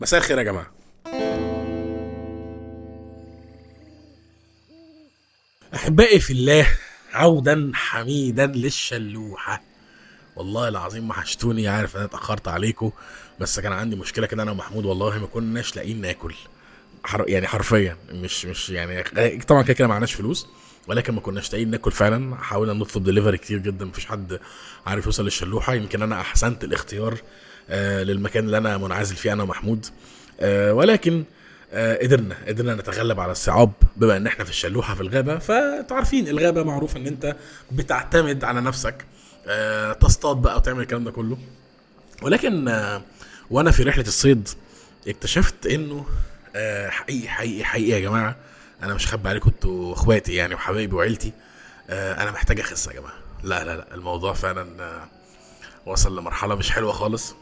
مساء الخير يا جماعة. أحبائي في الله عودا حميدا للشلوحة. والله العظيم وحشتوني عارف أنا اتأخرت عليكم بس كان عندي مشكلة كده أنا ومحمود والله ما كناش لاقيين ناكل. حر... يعني حرفيا مش مش يعني طبعا كده كده معناش فلوس ولكن ما كناش لاقيين ناكل فعلا. حاولنا نطلب دليفري كتير جدا مفيش حد عارف يوصل للشلوحة. يمكن أنا أحسنت الاختيار للمكان اللي أنا منعزل فيه أنا ومحمود. آه ولكن آه قدرنا قدرنا نتغلب على الصعاب بما إن إحنا في الشلوحة في الغابة. فانتوا عارفين الغابة معروف إن أنت بتعتمد على نفسك. آه تصطاد بقى وتعمل الكلام ده كله. ولكن آه وأنا في رحلة الصيد اكتشفت إنه آه حقيقي حقيقي حقيقي يا جماعة أنا مش خبي عليكم أنتوا إخواتي يعني وحبايبي وعيلتي. آه أنا محتاج أخس يا جماعة. لا لا لا الموضوع فعلا آه وصل لمرحلة مش حلوة خالص.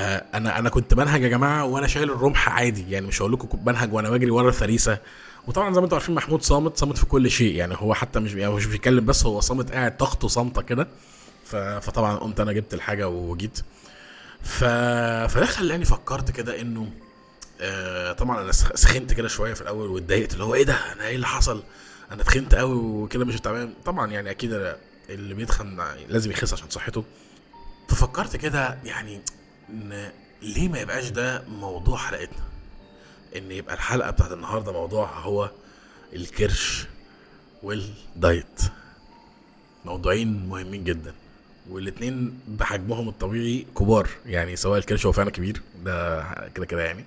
آه أنا أنا كنت منهج يا جماعة وأنا شايل الرمح عادي. يعني مش هقول لكم منهج وأنا بجري ورا الفريسة. وطبعا زي ما أنتم عارفين محمود صامت صامت في كل شيء. يعني هو حتى مش يعني مش بيتكلم بس هو صامت قاعد طاقته صامتة كده. فطبعا قمت أنا جبت الحاجة وجيت. ف... فده خلاني فكرت كده إنه آه طبعا أنا سخ- سخنت كده شوية في الأول واتضايقت اللي هو إيه ده؟ أنا إيه اللي حصل؟ أنا تخنت قوي وكده مش تمام. طبعا يعني أكيد اللي بيتخن لازم يخس عشان صحته. ففكرت كده يعني إن ليه ما يبقاش ده موضوع حلقتنا؟ إن يبقى الحلقة بتاعت النهارده موضوعها هو الكرش والدايت. موضوعين مهمين جدا والاتنين بحجمهم الطبيعي كبار. يعني سواء الكرش هو فعلا كبير ده كده كده يعني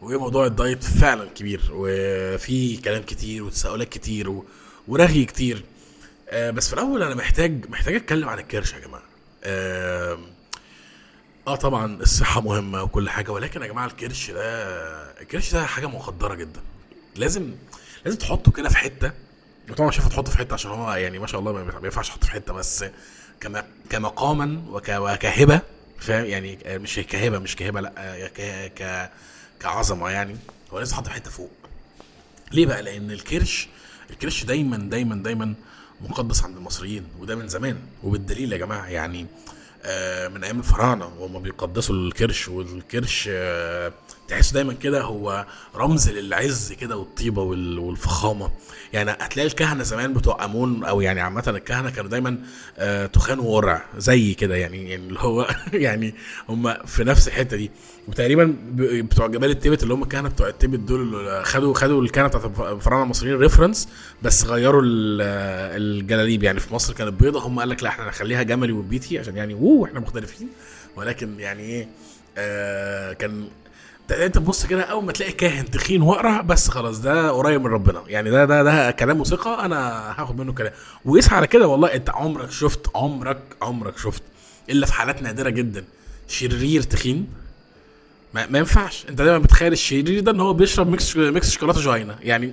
وموضوع الدايت فعلا كبير وفي كلام كتير وتساؤلات كتير. ورغي كتير. آه بس في الأول أنا محتاج محتاج أتكلم عن الكرش يا جماعة. آه آه طبعا الصحة مهمة وكل حاجة ولكن يا جماعة الكرش ده الكرش ده حاجة مقدرة جدا. لازم لازم تحطه كده في حتة. وطبعا مش هينفع تحطه في حتة عشان هو يعني ما شاء الله ما ينفعش تحطه في حتة بس كمقاما وك وكهبة فاهم؟ يعني مش كهبة مش كهبة لأ ك ك كعظمة يعني. هو لازم يتحط في حتة فوق. ليه بقى؟ لأن الكرش الكرش دايما دايما دايما مقدس عند المصريين وده من زمان. وبالدليل يا جماعة يعني آه، من أيام الفراعنة وهم بيقدسوا الكرش والكرش آه، تحس دايما كده هو رمز للعز كده والطيبة وال- والفخامة. يعني هتلاقي الكهنة زمان بتوع أمون أو يعني عامة الكهنة كانوا دايما آه، تخان وورع زي كده يعني يعني اللي هو يعني هم في نفس الحتة دي. وتقريبا بتوع جبال التبت اللي هم الكهنة بتوع التبت دول خدوا خدوا الكهنة بتاعت الفراعنة المصريين ريفرنس بس غيروا ال- الجلاليب. يعني في مصر كانت بيضة هم قال لك لا إحنا نخليها جملي وبيتي عشان يعني اوه إحنا مختلفين. ولكن يعني إيه آه كان انت تبص كده أول ما تلاقي كاهن تخين وأقرع بس خلاص ده قريب من ربنا. يعني ده ده ده كلام وثقة أنا هاخد منه كلام. وقيس على كده والله أنت عمرك شفت عمرك عمرك شفت إلا في حالات نادرة جدا شرير تخين؟ ما, ما ينفعش. أنت دايما بتخيل الشرير ده إن هو بيشرب Mix Mix شوكولاتة جهينة يعني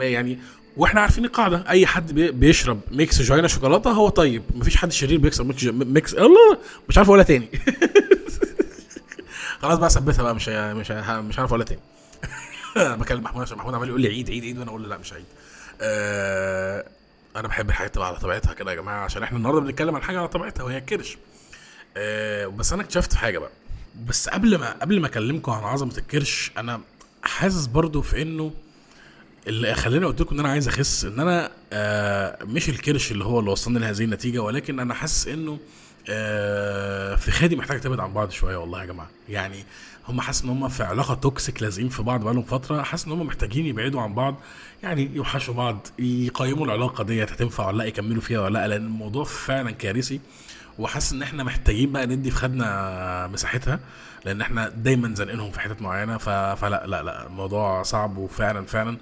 يعني وإحنا عارفين القاعدة. أي حد بي- بيشرب Mix جهينة شوكولاتة هو طيب. مفيش حد شرير بيكسب Mix, Mix الله! مش عارف اقولها تاني. خلاص بقى ثبتها بقى مش مش مش عارف اقولها تاني. بكلم محمود عشان محمود عمال يقول لي عيد عيد عيد وأنا أقول له لا مش عيد. آه أنا بحب الحاجات تبقى على طبيعتها كده يا جماعة عشان إحنا النهارده بنتكلم عن حاجة على طبيعتها وهي الكرش. آه بس أنا اكتشفت حاجة بقى. بس قبل ما قبل ما أكلمكم عن عظمة الكرش أنا حاسس برضو في إنه اللي خلاني قلت لكم إن أنا عايز أخس إن أنا آه مش الكرش اللي هو اللي وصلني لهذه النتيجة ولكن أنا حاسس إنه آه في خادي محتاج تبعد عن بعض شوية والله يا جماعة يعني هم حاسس إن هم في علاقة توكسيك لازقين في بعض بقالهم فترة حاسس إن هم محتاجين يبعدوا عن بعض يعني يوحشوا بعض يقيموا العلاقة ديت هتنفع ولا لا يكملوا فيها ولا لا لأن الموضوع فعلا كارثي وحاسس إن إحنا محتاجين بقى ندي في خدنا مساحتها لأن إحنا دايما زنقينهم في حتت معينة. فلا لا لا الموضوع صعب وفعلا فعلا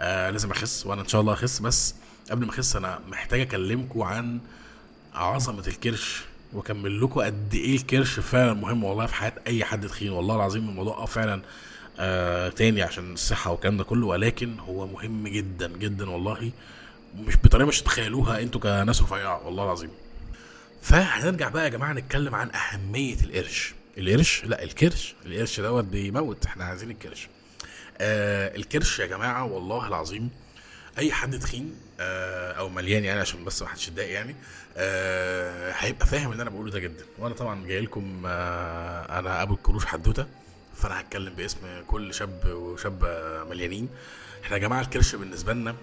آه لازم أخس وأنا إن شاء الله اخس بس قبل ما أخس أنا محتاج أكلمكم عن عظمة الكرش وأكمل لكم قد إيه الكرش فعلا مهم والله في حياة أي حد تخين. والله العظيم الموضوع آه فعلا آه تاني عشان الصحة والكلام ده كله ولكن هو مهم جدا جدا والله. مش بطريقة مش تتخيلوها أنتوا كناس رفيعة والله العظيم. فهنرجع بقى يا جماعة نتكلم عن أهمية القرش. القرش؟ لا الكرش. القرش دوت بيموت إحنا عايزين الكرش. آه الكرش يا جماعة والله العظيم أي حد تخين آه أو مليان يعني عشان بس ما حدش يتضايق يعني آه هيبقى فاهم اللي أنا بقوله ده جدا. وأنا طبعا جاي لكم آه أنا أبو الكروش حدوتة فأنا هتكلم باسم كل شاب وشابة مليانين. إحنا يا جماعة الكرش بالنسبة لنا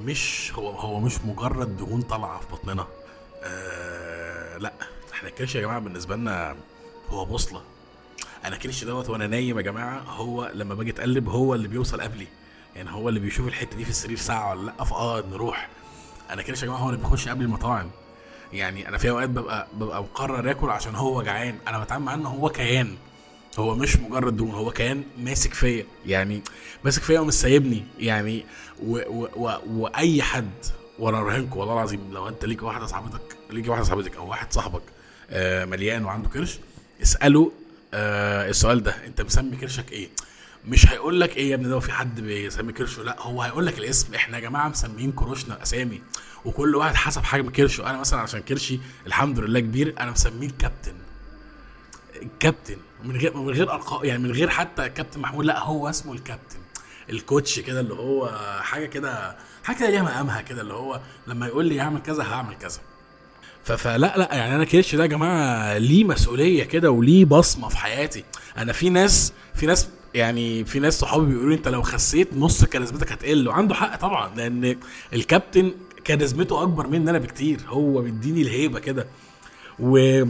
مش هو هو مش مجرد دهون طالعة في بطننا آه لأ إحنا الكرش يا جماعة بالنسبة لنا هو بوصلة. أنا كرش دوت وأنا نايم يا جماعة هو لما باجي أتقلب هو اللي بيوصل قبلي. يعني هو اللي بيشوف الحتة دي في السرير ساعة ولا لأ فآه نروح. أنا كرش يا جماعة هو اللي بيخش قبل المطاعم. يعني أنا في أوقات ببقى ببقى مقرر آكل عشان هو جعان. أنا بتعامل معاه إن هو كيان. هو مش مجرد دهون هو كيان ماسك فيا. يعني ماسك فيا ومش سايبني. يعني و و و وأي حد وأنا راهنكم والله العظيم لو أنت ليك واحدة صاحبتك ليك واحدة صاحبتك أو واحد صاحبك آه مليان وعنده كرش اسأله آه السؤال ده انت مسمي كرشك إيه؟ مش هيقول لك إيه يا ابني ده في حد بيسمي كرشه لا هو هيقول لك الاسم. إحنا يا جماعة مسميين كروشنا أسامي وكل واحد حسب حجم كرشه. أنا مثلا عشان كرشي الحمد لله كبير أنا مسميه الكابتن. الكابتن من غير من غير ارقام يعني من غير حتى كابتن محمود لا هو اسمه الكابتن. الكوتش كده اللي هو حاجة كده حاجة كده ليها مقامها كده اللي هو لما يقول لي اعمل كذا هعمل كذا. فلا لا يعني أنا كرش ده يا جماعة ليه مسؤولية كده وليه بصمة في حياتي؟ أنا في ناس في ناس يعني في ناس صحابي بيقولوا أنت لو خسيت نص كاريزمتك هتقل وعنده حق طبعا لأن الكابتن كاريزمته أكبر مني أنا بكتير هو بيديني الهيبة كده. و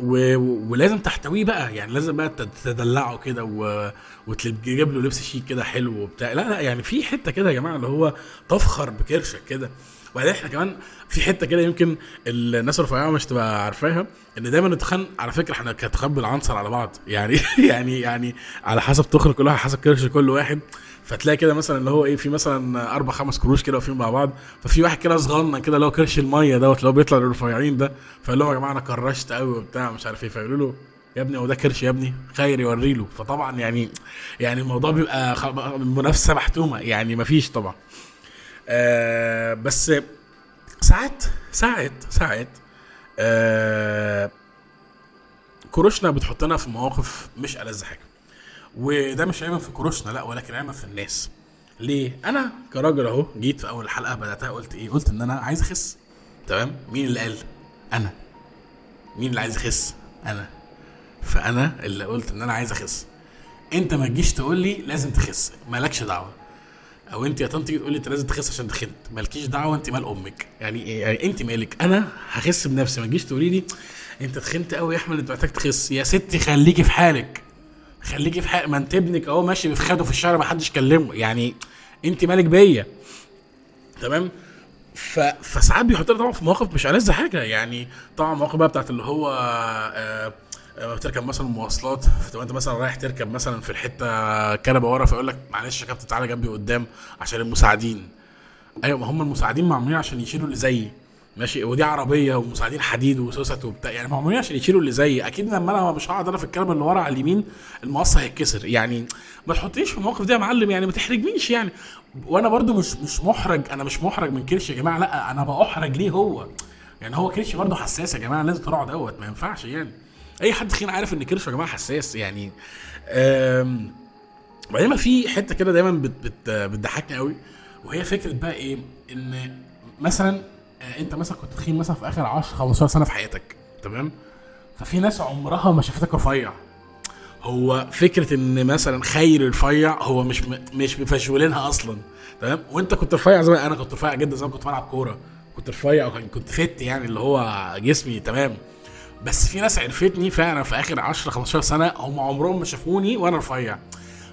و... ولازم تحتويه بقى يعني لازم بقى تد- تدلعه كده و... وتجيب له لبس شيك كده حلو وبتاع. لا لا يعني في حتة كده يا جماعة اللي هو تفخر بكرشك كده. وبعدين إحنا كمان في حتة كده يمكن الناس الرفيعه مش تبقى عارفاها إن دايما التخان على فكرة إحنا كتخان بالعنصر على بعض. يعني يعني يعني على حسب تخن كل واحد حسب كرش كل واحد. فتلاقي كده مثلا اللي هو إيه في مثلا أربع خمس كروش كده واقفين مع بعض. ففي واحد كده صغنن كده اللي هو كرش المية دوت اللي هو بيطلع للرفيعين ده. فيقول لهم يا جماعة أنا كرشت قوي وبتاع مش عارف إيه. فيقولوا له يا ابني هو ده كرش يا ابني؟ خير يوري له. فطبعا يعني يعني الموضوع بيبقى منافسة محتومة. يعني مفيش طبعا. آه بس ساعات ساعات ساعات آه كروشنا بتحطنا في مواقف مش ألذ حاجة. وده مش عيبا في كروشنا لا ولكن عيبا في الناس. ليه؟ أنا كراجل أهو جيت في أول حلقه بدأتها قلت إيه؟ قلت إن أنا عايز أخس. تمام؟ مين اللي قال؟ أنا. مين اللي عايز يخس؟ أنا. فأنا اللي قلت إن أنا عايز أخس. أنت ما تجيش تقول لي لازم تخس. مالكش دعوة. أو أنت يا طنط تقول لي أنت لازم تخس عشان تخنت. مالكيش دعوة أنت مال أمك. يعني إيه؟ يعني أنت مالك. أنا هخس بنفسي. ما تجيش تقولي لي أنت تخنت قوي يا أحمد أنت محتاج تخس. يا ستي خليكي في حالك. خليكي في حالك ما أنت ابنك أهو ماشي بفخاده في الشارع ما حدش كلمه. يعني أنت مالك بيا. تمام؟ ف... فساعات بيحطنا طبعا في مواقف مش ألذ حاجة. يعني طبعا المواقف بقى بتاعت اللي هو آه، بتركب مثلا مواصلات فتبقى أنت مثلا رايح تركب مثلا في الحتة كنبة ورا فيقول لك معلش يا كابتن تعالى جنبي قدام عشان المساعدين. أيوه ما هم المساعدين معمولين عشان يشيلوا اللي زيي. ماشي؟ ودي عربية ومساعدين حديد وسوست وبتاع. يعني معمولين عشان يشيلوا اللي زيي. أكيد لما أنا مش هقعد أنا في الكنبة اللي ورا على اليمين المقص هيتكسر. يعني ما تحطنيش في الموقف ده يا معلم يعني ما تحرجنيش يعني. وأنا برضو مش مش محرج أنا مش محرج من كرش يا جماعة لأ أنا بأحرج ليه هو؟ يعني هو كرش برضو حساس يا جماعة لازم تراعوا دوت ما ينفعش يعني. أي حد خين عارف إن كرش يا جماعة حساس يعني أم بعدين ما في حتة كده دايما بت بت بتضحكني قوي وهي فكرة بقى إيه؟ إن مثلا آه، أنت مثلا كنت تخين مثلا في آخر 10 15 سنة في حياتك تمام؟ ففي ناس عمرها ما شافتك رفيع. هو فكرة إن مثلا خير الرفيع هو مش مش مفشولينها أصلا تمام؟ وأنت كنت رفيع زي ما أنا كنت رفيع جدا زي ما كنت بلعب كورة كنت رفيع كنت فت يعني اللي هو جسمي تمام؟ بس في ناس عرفتني فعلا في آخر 10 15 سنة هم عمرهم ما شافوني وأنا رفيع.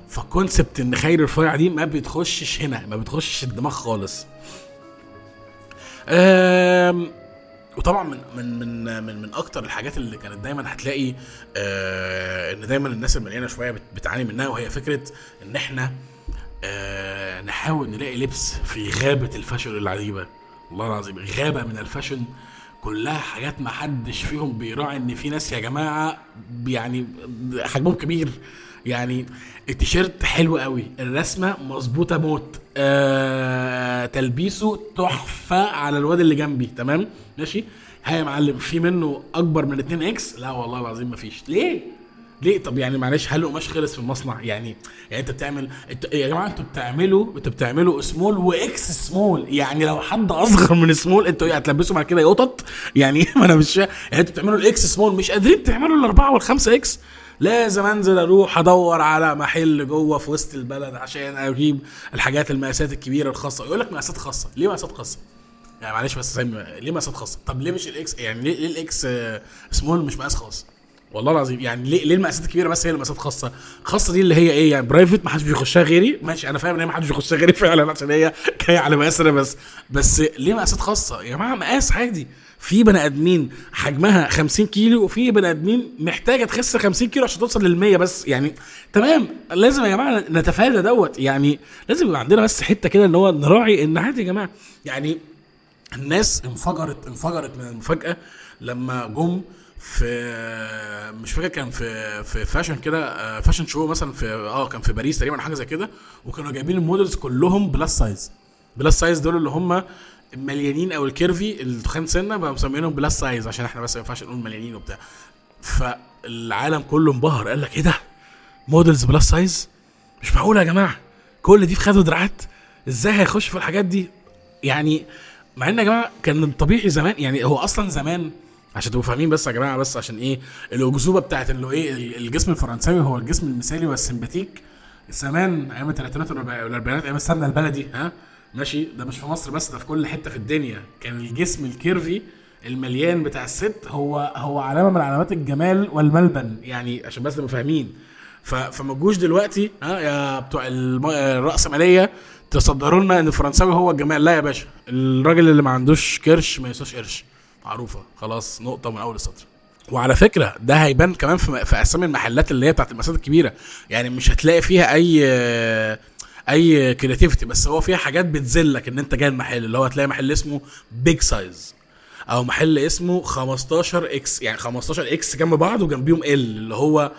ف concept إن غير الرفيع دي ما بتخشش هنا ما بتخشش الدماغ خالص. أم وطبعا من من من من من أكتر الحاجات اللي كانت دايما هتلاقي آه إن دايما الناس المليانة شوية بت- بتعاني منها وهي فكرة إن إحنا آه نحاول نلاقي لبس في غابة ال fashion العجيبة. والله العظيم غابة من ال fashion كلها حاجات ما حدش فيهم بيراعي إن في ناس يا جماعة يعني حجمهم كبير. يعني التيشيرت حلو قوي الرسمة مظبوطة موت. آه تلبيسه تحفة على الواد اللي جنبي تمام؟ ماشي؟ ها يا معلم في منه أكبر من 2 X؟ لا والله العظيم ما فيش. ليه؟ ليه؟ طب يعني معلش هل القماش خلص في المصنع؟ يعني يعني انت بتعمل انت يا جماعة أنتوا بتعملوا أنتوا بتعملوا small و X small يعني لو حد أصغر من سمول أنتوا هتلبسوا بعد كده قطط يعني ما أنا مش. يعني أنتوا بتعملوا الاكس سمول مش قادرين تعملوا الاربعه والخمسه X لازم أنزل أروح أدور على محل جوه في وسط البلد عشان أجيب الحاجات المقاسات الكبيرة الخاصة. يقول لك مقاسات خاصة. ليه مقاسات خاصة؟ يعني معلش بس ليه مقاسات خاصة؟ طب ليه مش ال X يعني ليه, ليه الاكس آه، سمول مش مقاس خاص؟ والله العظيم يعني ليه ليه المقاسات الكبيره بس هي المقاسات خاصة؟ خاصة دي اللي هي إيه؟ يعني private ما حدش بيخشها غيري. ماشي أنا فاهم إن هي ما حدش بيخشها غيري فعلا عشان هي جاية على مقاس أنا بس. بس ليه مقاسات خاصة؟ يا جماعة مقاس عادي. في بني آدمين حجمها 50 كيلو وفي بني آدمين محتاجة تخس 50 كيلو عشان توصل لل 100 بس. يعني تمام لازم يا جماعة نتفادى دوت. يعني لازم يبقى عندنا بس حتة كده ان هو نراعي إن عادي يا جماعة. يعني الناس انفجرت انفجرت من المفاجأة لما جم في مش فاكر كان في في fashion كده آه، fashion show مثلا في آه كان في باريس تقريبا حاجة زي كده وكانوا جايبين ال models كلهم plus size plus size دول اللي هم مليانين أو ال curvy التخان سنة بقى مسمينهم plus size عشان إحنا بس ما ينفعش نقول مليانين وبتاع. فالعالم كله انبهر قال لك إيه ده؟ models plus size مش معقول يا جماعة؟ كل دي في خد ودراعات إزاي هيخش في الحاجات دي؟ يعني مع إن يا جماعة كان الطبيعي زمان يعني هو أصلا زمان عشان تبقوا فاهمين بس يا جماعة بس عشان إيه؟ الاكذوبه بتاعت اللي إيه الجسم الفرنساوي هو الجسم المثالي والسمباتيك. زمان أيام الثلاثينات والأربعينات أيام السمنة البلدي ها؟ ماشي؟ ده مش في مصر بس ده في كل حتة في الدنيا. كان الجسم الكيرفي المليان بتاع الست هو هو علامة من علامات الجمال والملبن. يعني عشان بس نبقى فاهمين. فما تجوش دلوقتي ها؟ يا بتوع الرأسمالية تصدروا لنا إن الفرنساوي هو الجمال. لا يا باشا الراجل اللي ما عندوش كرش ما يسواش قرش. معروفة. خلاص نقطة من أول السطر. وعلى فكرة ده هيبان كمان في في أسامي المحلات اللي هي بتاعت المساحات الكبيرة. يعني مش هتلاقي فيها أي أي creativity بس هو فيها حاجات بتذلك إن أنت جاي المحل. اللي هو هتلاقي محل اسمه big size أو محل اسمه 15 X يعني 15 X جنب بعض وجنبيهم ال اللي هو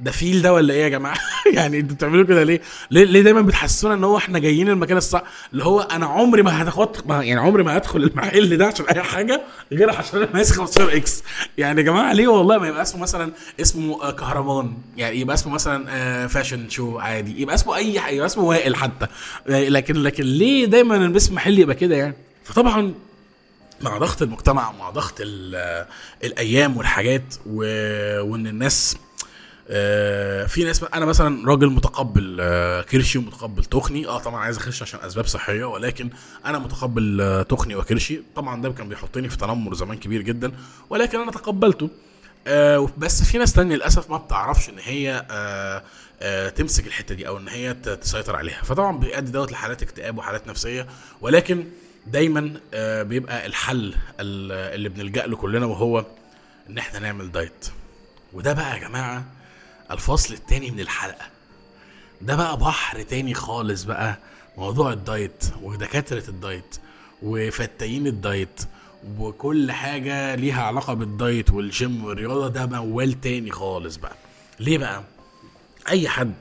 ده فيل ده ولا إيه يا جماعة؟ يعني أنتوا بتعملوا كده ليه؟ ليه ليه دايما بتحسسونا إن هو إحنا جايين المكان الصح؟ اللي هو أنا عمري ما هتاخد يعني عمري ما هدخل المحل ده عشان أي حاجة غير عشان أنا ماسك 15 X يعني يا جماعة ليه والله ما يبقى اسمه مثلا اسمه آه، كهرمان يعني يبقى اسمه مثلا آه، فاشن شو عادي. يبقى اسمه أي حاجة يبقى اسمه وائل حتى. آه، لكن لكن ليه دايما اسم محل يبقى كده يعني؟ فطبعا مع ضغط المجتمع ومع ضغط ال- الأيام والحاجات. وإن الناس آه، في ناس أنا مثلا راجل متقبل آه، كرشي ومتقبل تخني آه طبعا عايز أخش عشان أسباب صحية ولكن أنا متقبل آه، تخني وكرشي. طبعا ده كان بيحطني في تنمر زمان كبير جدا ولكن أنا تقبلته. آه، بس في ناس تانية للأسف ما بتعرفش إن هي آه، آه، تمسك الحتة دي أو إن هي تسيطر عليها. فطبعا بيؤدي دوت لحالات اكتئاب وحالات نفسية ولكن دايما آه، بيبقى الحل ال- اللي بنلجأ له كلنا وهو إن إحنا نعمل diet. وده بقى يا جماعة الفصل التاني من الحلقة. ده بقى بحر تاني خالص بقى. موضوع ال diet ودكاترة ال diet وفتاوي ال diet وكل حاجة ليها علاقة بال diet وال gym والرياضة ده موال تاني خالص بقى. ليه بقى؟ أي حد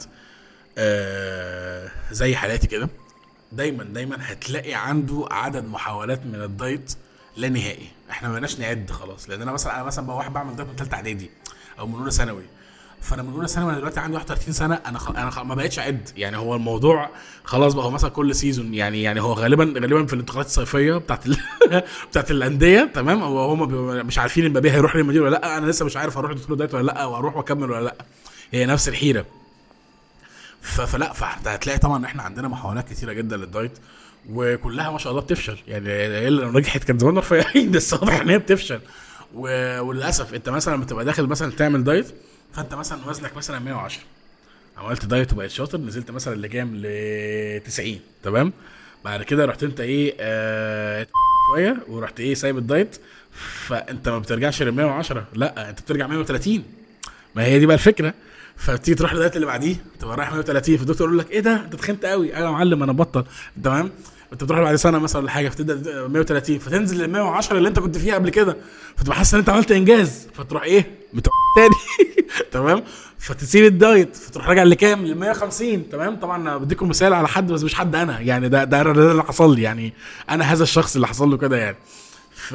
آه زي حالاتي كده دايما دايما هتلاقي عنده عدد محاولات من ال diet لا نهائي. إحنا ما نعد خلاص. لأن أنا مثلا أنا مثلا بقى واحد بعمل diet من ثالثه إعدادي أو من أولى ثانوي. من اولى ثانوي أنا دلوقتي عندي 31 سنة أنا خ... أنا خ... ما بقتش اعد يعني هو الموضوع خلاص بقى هو مثلا كل season يعني يعني هو غالبا غالبا في الانتقالات الصيفية بتاعت ال... بتاعت الأندية تمام؟ هو هم مش عارفين امبابي هيروح ريال مدريد ولا لأ أنا لسه مش عارف هروح ادخل diet ولا لأ وأروح وأكمل ولا لأ. هي نفس الحيرة. فلأ فهتلاقي طبعا إحنا عندنا محاولات كتيرة جدا لل diet وكلها ما شاء الله بتفشل. يعني هي لو نجحت كان زماننا رفيعين بس واضح إن هي بتفشل. و- وللأسف أنت مثلا لما تبقى داخل مثلا تعمل diet فانت مثلا وزنك مثلا 110 عملت دايت وبقيت شاطر نزلت مثلا لكام ل 90 تمام؟ بعد كده رحت انت إيه آه شوية ورحت إيه سايب الدايت. فانت ما بترجعش ل 110 لا انت بترجع 130 ما هي دي بقى الفكرة. فبتيجي تروح للدايت اللي بعديه تبقى رايح 130 فالدكتور يقول لك إيه ده؟ أنت تخنت قوي أيوه يا معلم أنا بطل. تمام؟ انت بتروح بعد سنة مثلا ولا حاجة فتبدا 130 فتنزل لل 110 اللي انت كنت فيها قبل كده فتبقى حاسس ان انت عملت إنجاز فتروح إيه بتروح تاني. تمام؟ فتسيب الدايت فتروح راجع لكام؟ ل 150 تمام؟ طبعا أنا بديكم مثال على حد بس مش حد أنا. يعني ده ده, ده اللي حصل لي. يعني أنا هذا الشخص اللي حصل له كده يعني. ف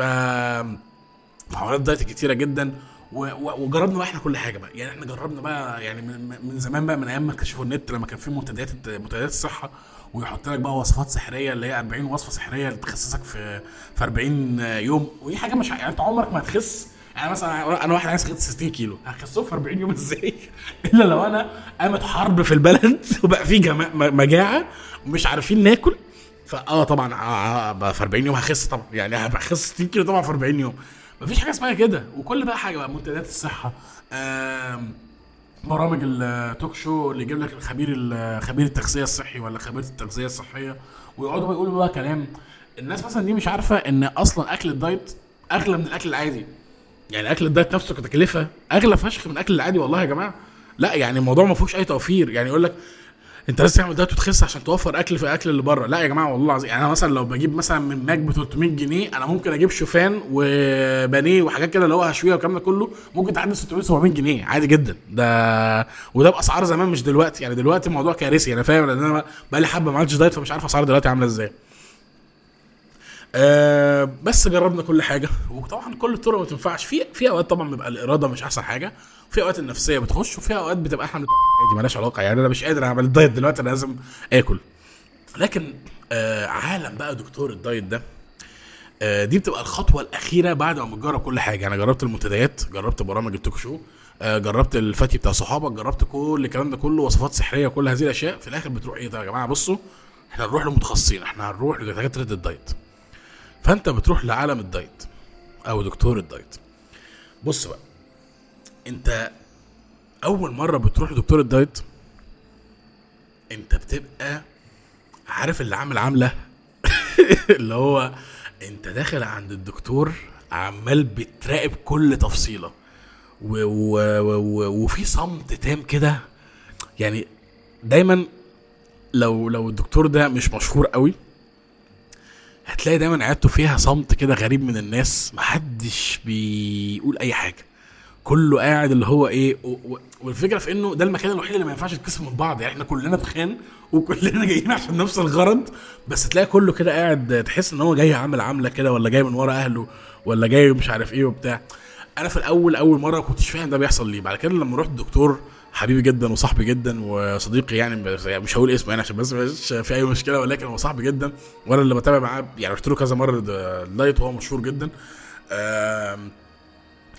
محاولات دايت كتيرة جدا وجربنا بقى إحنا كل حاجة بقى. يعني إحنا جربنا بقى يعني من, من زمان بقى من أيام ما اكتشفوا النت لما كان في منتديات منتديات الصحة. ويحط لك بقى وصفات سحرية اللي هي 40 وصفة سحرية اللي تخسسك في في 40 يوم. ودي حاجة مش يعني أنت عمرك ما هتخس. يعني مثلا أنا واحد عايز اخس 60 كيلو. هخسهم في 40 يوم إزاي؟ إلا لو أنا قامت حرب في البلد وبقى في مجاعة ومش عارفين ناكل. فاه طبعا آه، آه، في 40 يوم هخس طبعا. يعني هخس 60 كيلو طبعا في 40 يوم. مفيش حاجة اسمها كده. وكل بقى حاجة بقى منتديات الصحة آم، برامج التوك شو اللي يجيب لك الخبير ال- خبير التغذية الصحي ولا خبيره التغذية الصحية ويقعدوا بقى يقولوا بقى كلام. الناس مثلا دي مش عارفة إن أصلا أكل الدايت أغلى من الأكل العادي. يعني أكل الدايت نفسه كتكلفة أغلى فشخ من الاكل العادي والله يا جماعة. لا يعني الموضوع ما فيهوش أي توفير. يعني يقول لك انت لازم تعمل دايت وتخس عشان توفر أكل في الأكل اللي بره. لا يا جماعة والله العظيم. يعني أنا مثلا لو بجيب مثلا من ماك ب 300 جنيه أنا ممكن أجيب شوفان وبانيه وحاجات كده اللي هو هشويه والكلام ده كله ممكن تعدي 600 700 جنيه عادي جدا. ده وده بأسعار زمان مش دلوقتي. يعني دلوقتي الموضوع كارثي أنا فاهم لأن أنا بقى لي حبة ما عملتش دايت فمش عارف أسعار دلوقتي عاملة إزاي. أه بس جربنا كل حاجة. وطبعا كل الطرق ما تنفعش. في في أوقات طبعا بيبقى الإرادة مش أحسن حاجة. في أوقات النفسية بتخش وفي أوقات بتبقى إحنا عادي مالهاش علاقة. يعني أنا مش قادر اعمل الدايت دلوقتي أنا لازم آكل. لكن آه عالم بقى دكتور الدايت ده آه دي بتبقى الخطوة الأخيرة بعد ما بتجرب كل حاجة. أنا جربت المنتديات جربت برامج التوك شو آه جربت الفتي بتاع صحابك جربت كل الكلام ده كله وصفات سحرية وكل هذه الأشياء. في الآخر بتروح إيه ده يا جماعة؟ بصوا إحنا هنروح لمتخصصين إحنا هنروح لدكاترة الدايت. فأنت بتروح لعالم الدايت أو دكتور الدايت. بص بقى انت اول مرة بتروح لدكتور الدايت انت بتبقى عارف اللي عامل عملة؟ اللي هو انت داخل عند الدكتور عمال بتراقب كل تفصيلة. و و و وفي صمت تام كده. يعني دايما لو لو الدكتور ده مش مشهور قوي هتلاقي دايما عيادته فيها صمت كده غريب من الناس محدش بيقول أي حاجة. كله قاعد اللي هو إيه و- و- والفكرة في إنه ده المكان الوحيد اللي ما ينفعش يتكسر من بعض. يعني إحنا كلنا تخان وكلنا جايين عشان نفس الغرض بس تلاقي كله كده قاعد تحس إن هو جاي عامل عامله كده ولا جاي من ورا أهله ولا جاي مش عارف إيه وبتاع. أنا في الأول أول مرة كنتش فاهم ده بيحصل ليه. بعد كده لما رحت الدكتور حبيبي جدا وصاحبي جدا وصديقي يعني يعني مش هقول اسمه يعني عشان بس مش في أي مشكلة ولكن هو صاحبي جدا وأنا اللي بتابع معاه. يعني رحت له كذا مرة الدايت وهو مشهور جدا. آم،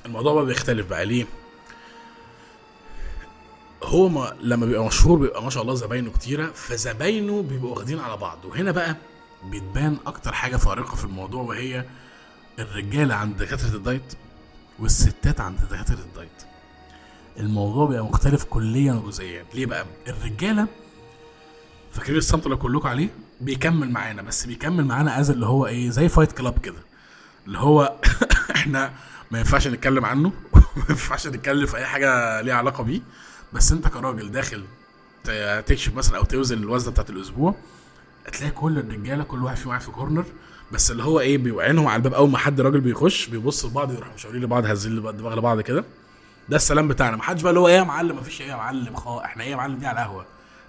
الموضوع بقى بيختلف بقى. ليه؟ هو ما لما بيبقى مشهور بيبقى ما شاء الله زباينه كتيرة فزباينه بيبقوا واخدين على بعض. وهنا بقى بتبان أكتر حاجة فارقة في الموضوع وهي الرجالة عند دكاترة الدايت والستات عند دكاترة الدايت. الموضوع بيبقى مختلف كليا وجزئيا. ليه بقى؟ الرجالة فاكرين الصمت اللي قلت لكم عليه؟ بيكمل معانا بس بيكمل معانا از اللي هو إيه زي Fight Club كده. اللي هو إحنا ما ينفعش نتكلم عنه. ما ينفعش نتكلم في أي حاجة ليها علاقة بيه. بس أنت كراجل داخل تكشف مثلا أو توزن الوزنة بتاعت الأسبوع هتلاقي كل الرجالة كل واحد فيهم قاعد في corner بس اللي هو إيه بيبقى عينهم على الباب. أول ما حد راجل بيخش بيبص لبعض يروحوا مشاورين لبعض لبعض دماغ لبعض كده. ده السلام بتاعنا. ما حدش بقى اللي هو إيه يا معلم ما فيش إيه يا معلم خا إحنا إيه يا معلم دي على القهوة.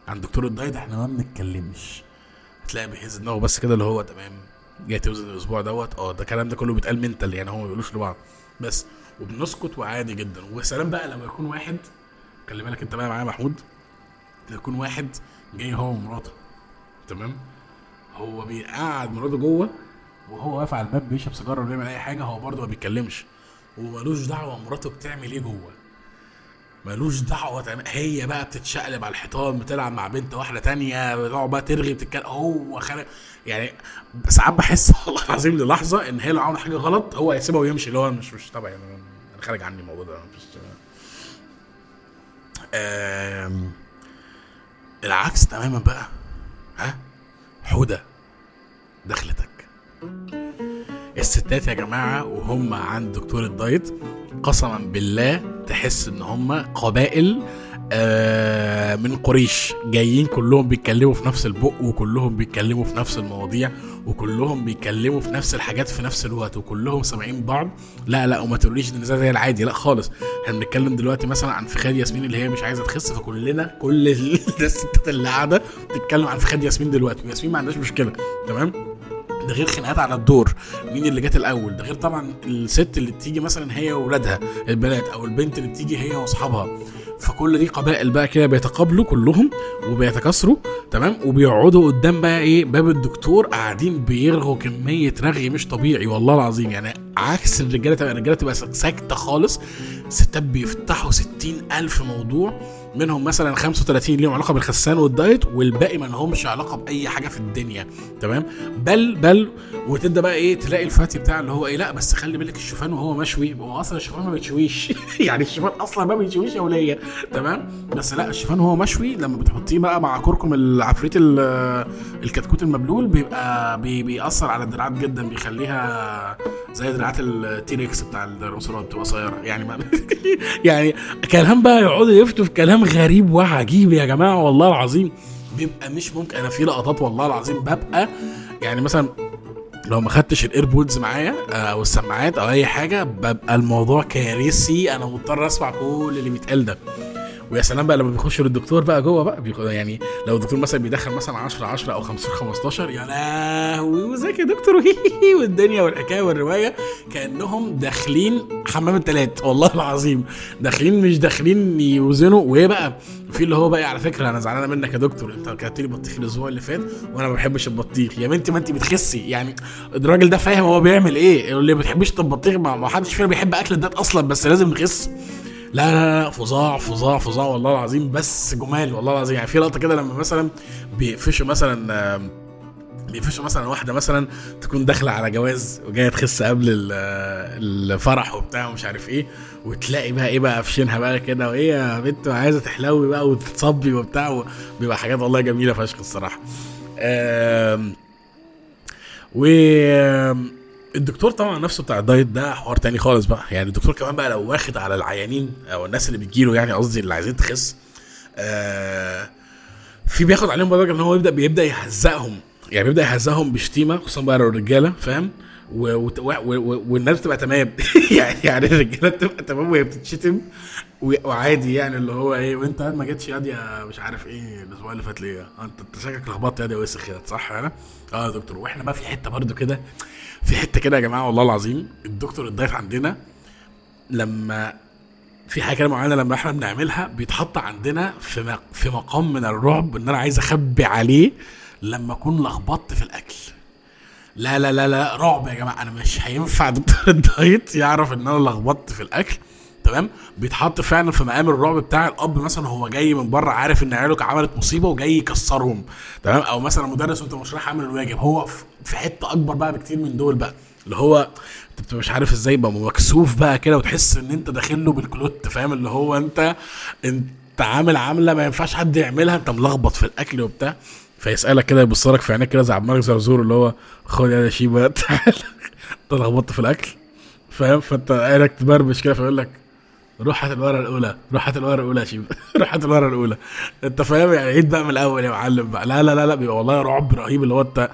عند دكتور الدايت إحنا ما بنتكلمش. هتلاقي بيهز دماغه بس كده اللي هو تمام جاي توزن الأسبوع دوت. آه ده الكلام ده كله بيتقال mental يعني هو ما بيقولوش لبعض. بس وبنسكت وعادي جدا. وسلام بقى لما يكون واحد خلي بالك انت بقى معايا يا محمود يكون واحد جاي هو ومراته تمام؟ هو بيقعد مراته جوه وهو واقف على الباب بيشرب سيجارة ولا بيعمل أي حاجة هو برضه ما بيتكلمش ومالوش دعوة مراته بتعمل إيه جوه. مالوش دعوة تعمل هي بقى بتتشقلب على الحيطان بتلعب مع بنت واحدة تانية بتقعد بقى ترغي بتتكلم هو خارج. يعني ساعات بحس والله العظيم للحظة إن هي لو عملت حاجة غلط هو هيسيبها ويمشي اللي هو مش مش تبعي أنا أنا خارج عني الموضوع ده مش آم، العكس تماما بقى. ها؟ حودة دخلتك الستات يا جماعة وهم عند دكتور الدايت قسما بالله تحس إن هم قبائل آه من قريش. جايين كلهم بيتكلموا في نفس البق وكلهم بيتكلموا في نفس المواضيع وكلهم بيتكلموا في نفس الحاجات في نفس الوقت وكلهم سامعين بعض. لا لا وما تقوليش إن زي العادي لا خالص. إحنا بنتكلم دلوقتي مثلا عن فخاد ياسمين اللي هي مش عايزة تخس فكلنا كل ال- الستات اللي قاعدة بتتكلم عن فخاد ياسمين دلوقتي. وياسمين ما عندهاش مشكلة تمام؟ ده غير خناقات على الدور مين اللي جت الأول؟ ده غير طبعا الست اللي بتيجي مثلا هي واولادها البنات أو البنت اللي بتيجي هي وأصحابها. فكل دي قبائل بقى كده بيتقابلوا كلهم وبيتكاثروا تمام؟ وبيقعدوا قدام بقى إيه؟ باب الدكتور قاعدين بيرغوا كمية رغي مش طبيعي والله العظيم. يعني عكس الرجالة الرجالة تبقى ساكتة خالص ستات بيفتحوا ستين ألف موضوع. منهم مثلا 35 ليهم علاقة بالخسان والدايت والباقي ما لهمش علاقة بأي حاجة في الدنيا. تمام؟ بل بل وتبدأ بقى إيه تلاقي الفاتي بتاع اللي هو إيه لأ بس خلي بالك الشوفان وهو مشوي هو أصلا الشوفان ما بيتشويش يعني الشوفان أصلا ما بيتشويش يا ولية. تمام؟ بس لأ الشوفان وهو مشوي لما بتحطيه بقى مع كركم العفريت الكتكوت المبلول بيبقى بي بيأثر على الدراعات جدا بيخليها زي دراعات ال T-Rex بتاع الديناصورات بتبقى قصيره يعني يعني كلام بقى يقعدوا يفتوا في كلام غريب وعجيب يا جماعة والله العظيم. بيبقى مش ممكن. أنا في لقطات والله العظيم ببقى يعني مثلا لو ما خدتش ال AirPods معايا أو السماعات أو أي حاجة ببقى الموضوع كارثي. أنا مضطر أسمع كل اللي بيتقال ده. ويا سلام بقى لما بيخشوا للدكتور بقى جوه بقى يعني لو الدكتور مثلا بيدخل مثلا 10 10 أو 50 15 يا لهوي وازيك يا دكتور؟ والدنيا والحكاية والرواية كأنهم داخلين حمام التلات. والله العظيم. داخلين مش داخلين يوزنوا. وإيه بقى؟ في اللي هو بقى على فكرة أنا زعلانه منك يا دكتور. أنت كلت لي بطيخ الأسبوع اللي فات وأنا ما بحبش البطيخ. يا بنتي ما أنت بتخسي. يعني الراجل ده فاهم هو بيعمل إيه. اللي ما بتحبش البطيخ ما حدش فينا بيحب أكل الدات أصلا بس لازم نخس. لا لا لا فظاع فظاع فظاع. والله العظيم. بس جمال. والله العظيم. يعني في لقطة كده لما مثلا بيقفشوا مثلا بيقفشوا مثلا واحدة مثلا تكون داخلة على جواز وجاية تخس قبل الفرح وبتاع ومش عارف إيه وتلاقي بقى إيه بقى قافشينها بقى كده وإيه يا بنت عايزة تحلوي بقى وتتصبي وبتاع بيبقى حاجات والله جميلة فشخ الصراحة. و الدكتور طبعا نفسه بتاع الدايت ده حوار تاني خالص بقى يعني الدكتور كمان بقى لو واخد على العيانين أو الناس اللي بتجيله يعني قصدي اللي عايزين تخس آه في بياخد عليهم بدرجة إن هو يبدا بيبدأ يهزقهم يعني بيبدأ يهزقهم بشتيمة خصوصا بقى لو الرجالة فاهم؟ والناس بتبقى تمام. يعني يعني الرجالة بتبقى تمام وهي بتتشتم وعادي يعني اللي هو إيه وأنت ما جيتش ياد يا مش عارف إيه الأسبوع اللي فات ليه؟ انت أنت شكلك لخبطت ياد يا وسخ صح؟ أنا؟ آه يا دكتور وإحنا بقى في حتة برضو كده في حتة كده يا جماعة والله العظيم الدكتور الضيف عندنا لما في حاجة كده معينة لما إحنا بنعملها بيتحط عندنا في في مقام من الرعب إن أنا عايز أخبي عليه لما أكون لخبطت في الأكل. لا لا لا لا رعب يا جماعة. أنا مش هينفع دكتور الدايت يعرف إن أنا لخبطت في الأكل. تمام؟ بيتحط فعلا في مقام الرعب بتاع الأب مثلا هو جاي من بره عارف إن عياله عملت مصيبة وجاي يكسرهم. تمام؟ أو مثلا مدرس وأنت مش رايح عامل الواجب. هو في حتة أكبر بقى بكتير من دول بقى. اللي هو أنت بتبقى مش عارف إزاي بقى مكسوف بقى كده وتحس إن أنت داخل له بالكلوت. فاهم؟ اللي هو أنت أنت عامل عامله ما ينفعش حد يعملها. أنت ملخبط في الأكل وبتاع. فيسألك كده يبص لك في عينيك كده زي عمال زرزور اللي هو خد يا شيبة. تعالى انت لخبطت في الأكل. فاهم؟ فأنت عينك تبربش كده فيقول لك روح هات الورقة الأولى روح هات الورقة الأولى يا شيب روح هات الورقة الأولى. أنت فاهم؟ يعني عيد بقى من الأول يا معلم بقى. لا لا لا لا بيبقى والله رعب رهيب اللي هو أنت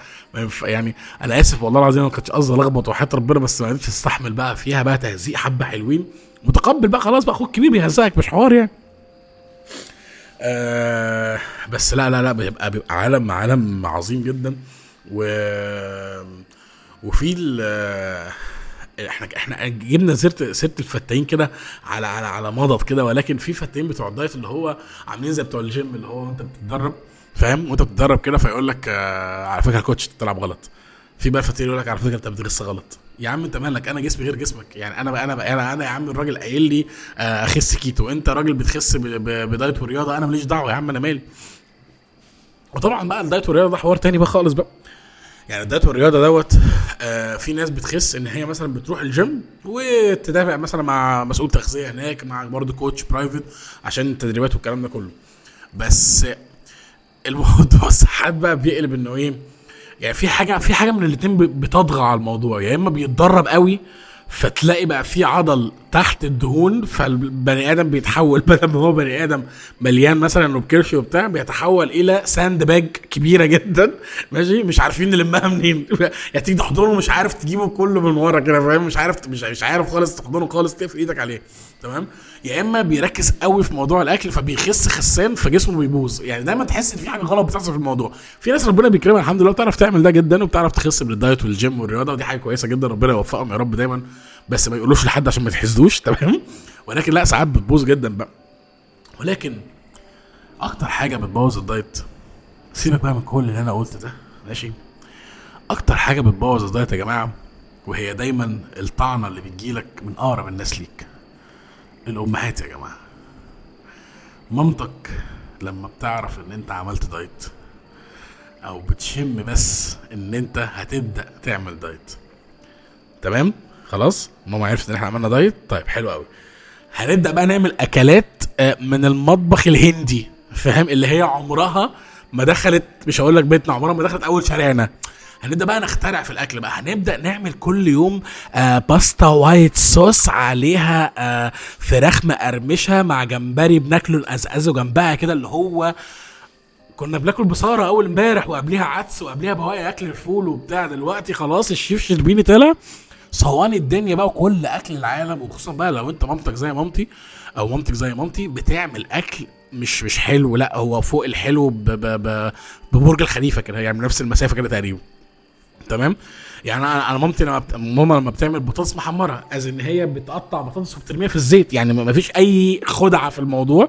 يعني أنا آسف والله العظيم ما كنتش قصدي ألخبط وحياه ربنا بس ما قدرتش أستحمل بقى فيها بقى تهزيق حبة حلوين. متقبل بقى خلاص بقى أخوك كبير بيهزقك مش حوار يعني. آه بس لا لا لا بيبقى بيبقى عالم عالم عظيم جدا. و وفي إحنا إحنا جبنا سيرة سيرة الفتاين كده على على على مضض كده ولكن في فتاين بتوع الدايت اللي هو عاملين زي بتوع الجيم اللي هو انت بتتدرب فاهم؟ وانت بتتدرب كده فيقول لك آه على فكرة ال coach بتلعب غلط. في بقى فتاين يقول لك على فكرة انت بتخس غلط. يا عم انت مالك؟ أنا جسمي غير جسمك. يعني أنا بقى أنا بقى أنا, أنا يا عم الراجل قايل لي آه اخس كيتو. انت راجل بتخس بدايت ورياضة أنا ماليش دعوة يا عم أنا مالي. وطبعا بقى الدايت والرياضة ده حوار تاني بقى خالص بقى. يعني الدايت والرياضة دوت آه في ناس بتخس ان هي مثلا بتروح الجيم وتتابع مثلا مع مسؤول تغذية هناك مع برضه coach private عشان التدريبات والكلام ده كله. بس الموضوع ساعات بقى بيقلب انه إيه يعني في حاجة في حاجة من الاتنين بتطغى على الموضوع. يا إما بيتدرب قوي فتلاقي بقى في عضل تحت الدهون فالبني آدم بيتحول. بدل ما هو بني آدم مليان مثلا وبكرش وبتاع بيتحول إلى ساند باج كبيرة جدا. ماشي؟ مش عارفين نلمها منين. يعني تيجي تحضنه مش عارف تجيبه كله من ورا كده فاهم؟ مش عارف مش مش عارف خالص تحضنه خالص تقفل إيدك عليه. تمام؟ يا إما بيركز قوي في موضوع الأكل فبيخس خسان فجسمه بيبوظ. يعني دايما تحس إن في حاجة غلط بتحصل في الموضوع. في ناس ربنا بيكرمها الحمد لله بتعرف تعمل ده جدا وبتعرف تخس بالدايت والجيم والرياضة ودي حاجة كويسة جدا ربنا يوفقهم يا رب دايما. بس ما يقولوش لحد عشان ما تحسدوش تمام؟ ولكن لا ساعات بتبوظ جدا بقى. ولكن أكتر حاجة بتبوظ الدايت سيبك بقى من كل اللي أنا قلت ده ماشي؟ أكتر حاجة بتبوظ الدايت يا جماعة وهي دايما الطعنة اللي بتجيلك من أقرب الناس ليك. الأمهات يا جماعة. مامتك لما بتعرف إن أنت عملت دايت أو بتشم بس إن أنت هتبدأ تعمل دايت. تمام؟ خلاص؟ ماما عرفت إن إحنا عملنا دايت؟ طيب حلو قوي هنبدأ بقى نعمل أكلات آه، من المطبخ الهندي فاهم؟ اللي هي عمرها ما دخلت مش هقول لك بيتنا عمرها ما دخلت أول شارعنا. هنبدأ بقى نخترع في الأكل بقى. هنبدأ نعمل كل يوم آه باستا white sauce عليها آه فراخ مقرمشة مع جمبري بناكله نقزقزه جنبها كده اللي هو كنا بناكل بصارة أول امبارح وقبليها عدس وقبليها بواقي أكل الفول وبتاع. دلوقتي خلاص الشيف شربيني طلع صواني الدنيا بقى وكل أكل العالم. وخصوصا بقى لو أنت مامتك زي مامتي أو مامتك زي مامتي بتعمل أكل مش مش حلو لأ هو فوق الحلو ببرج الخليفة كده. يعني نفس المسافة كده تقريبا. تمام؟ يعني أنا أنا مامتي لما. ماما لما بتعمل بطاطس محمرة از ان هي بتقطع بطاطس وبترميها في الزيت. يعني ما فيش أي خدعة في الموضوع.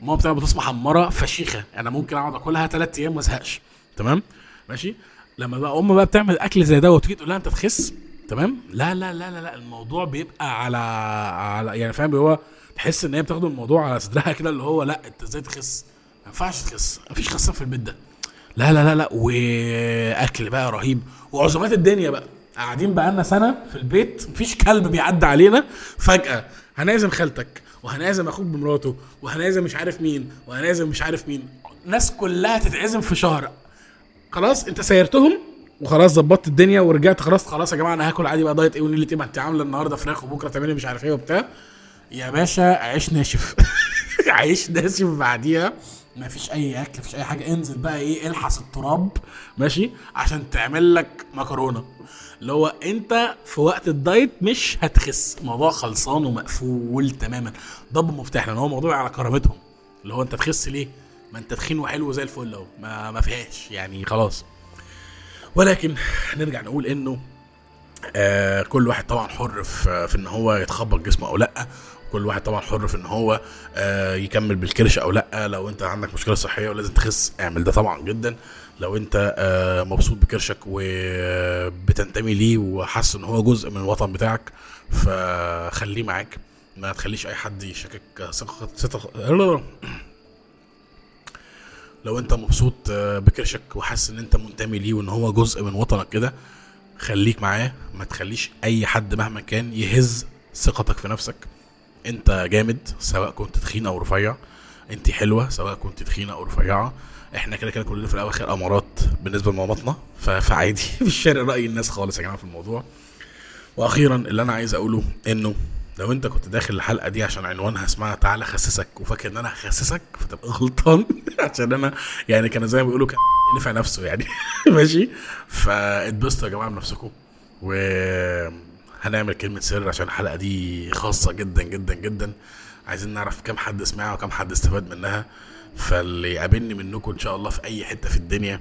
ماما بتعمل بطاطس محمرة فشيخة. أنا ممكن أقعد أكلها ثلاث أيام ما أزهقش. تمام؟ ماشي؟ لما بقى أم بقى بتعمل أكل زي ده وتيجي تقول لها أنت تخس؟ تمام؟ لا لا لا لا لا. الموضوع بيبقى على على يعني فاهم؟ هو تحس إن هي بتاخد الموضوع على صدرها كده اللي هو لا أنت إزاي تخس؟ ما ينفعش تخس. مفيش خسان في البيت ده. لا لا لا لا. وأكل بقى رهيب. وعزومات الدنيا بقى. قاعدين بقالنا سنة في البيت مفيش كلب بيعدي علينا. فجأة هنعزم خالتك وهنعزم أخوك بمراته وهنعزم مش عارف مين وهنعزم مش عارف مين. ناس كلها تتعزم في شهر. خلاص انت سيرتهم وخلاص ظبطت الدنيا ورجعت خلاص خلاص يا جماعة أنا هاكل عادي بقى دايت إيه ونيلة إيه ما انت عاملة النهارده فراخ وبكرة تعملي مش عارف إيه وبتاع. يا باشا عيش ناشف. عيش ناشف بعديها. ما فيش أي أكل مفيش أي حاجة. انزل بقى إيه الحس التراب ماشي؟ عشان تعمل لك مكرونة. اللي هو أنت في وقت الدايت مش هتخس. الموضوع خلصان ومقفول تماما. ضب مفتاح لأن هو موضوع على كرامتهم. اللي هو أنت تخس ليه؟ ما أنت تخين وحلو زي الفل أهو. ما, ما فيهاش. يعني خلاص. ولكن نرجع نقول إنه آه كل واحد طبعا حر في, في إن هو يتخبط جسمه أو لأ. كل واحد طبعا حر في إن هو آه يكمل بالكرش أو لأ. لو أنت عندك مشكلة صحية ولازم تخس اعمل ده طبعا جدا. لو أنت آه مبسوط بكرشك وبتنتمي ليه وحاسس إن هو جزء من الوطن بتاعك فخليه معاك. ما تخليش أي حد يشكك. ثقه لو أنت مبسوط آه، بكرشك وحاسس إن أنت منتمي ليه وإن هو جزء من وطنك كده خليك معاه. ما تخليش أي حد مهما كان يهز ثقتك في نفسك. انت جامد سواء كنت تخين أو رفيع. انت حلوة سواء كنت تخينة أو رفيعة. إحنا كده كده كلنا في الاواخر امارات بالنسبة لماماتنا. فعادي. مش فارق رأي الناس خالص يا جماعة في الموضوع. وأخيرا اللي أنا عايز أقوله إنه لو أنت كنت داخل الحلقة دي عشان عنوانها اسمها تعالى خسسك وفاكر إن أنا هخسسك فتبقى غلطان. عشان أنا يعني كان زي ما بيقولوا كان نفع نفسه يعني. ماشي؟ فاتبسطوا يا جماعة بنفسكم. وهنعمل كلمة سر عشان الحلقة دي خاصة جدا جدا جدا. عايزين نعرف كم حد سمعها وكم حد استفاد منها. فاللي يقابلني منكم إن شاء الله في أي حتة في الدنيا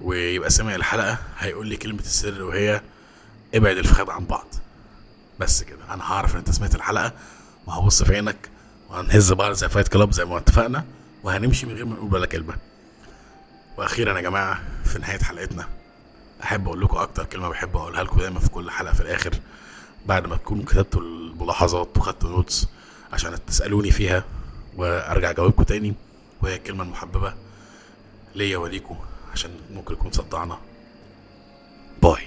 ويبقى سامع الحلقة هيقول لي كلمة السر وهي ابعد الفخاد عن بعض. بس كده أنا هعرف إن أنت سمعت الحلقة وهبص في عينك وهنهز بعض زي fight club زي ما اتفقنا وهنمشي من غير ما نقول ولا كلمة. وأخيرا يا جماعة في نهاية حلقتنا أحب أقول لكم أكتر كلمة بحب أقولها لكم دايما في كل حلقة في الآخر. بعد ما تكونوا كتبتوا الملاحظات وخدتوا notes عشان تسألوني فيها وأرجع أجاوبكم تاني وهي الكلمة المحببة ليا وليكم عشان ممكن يكون صدعنا bye.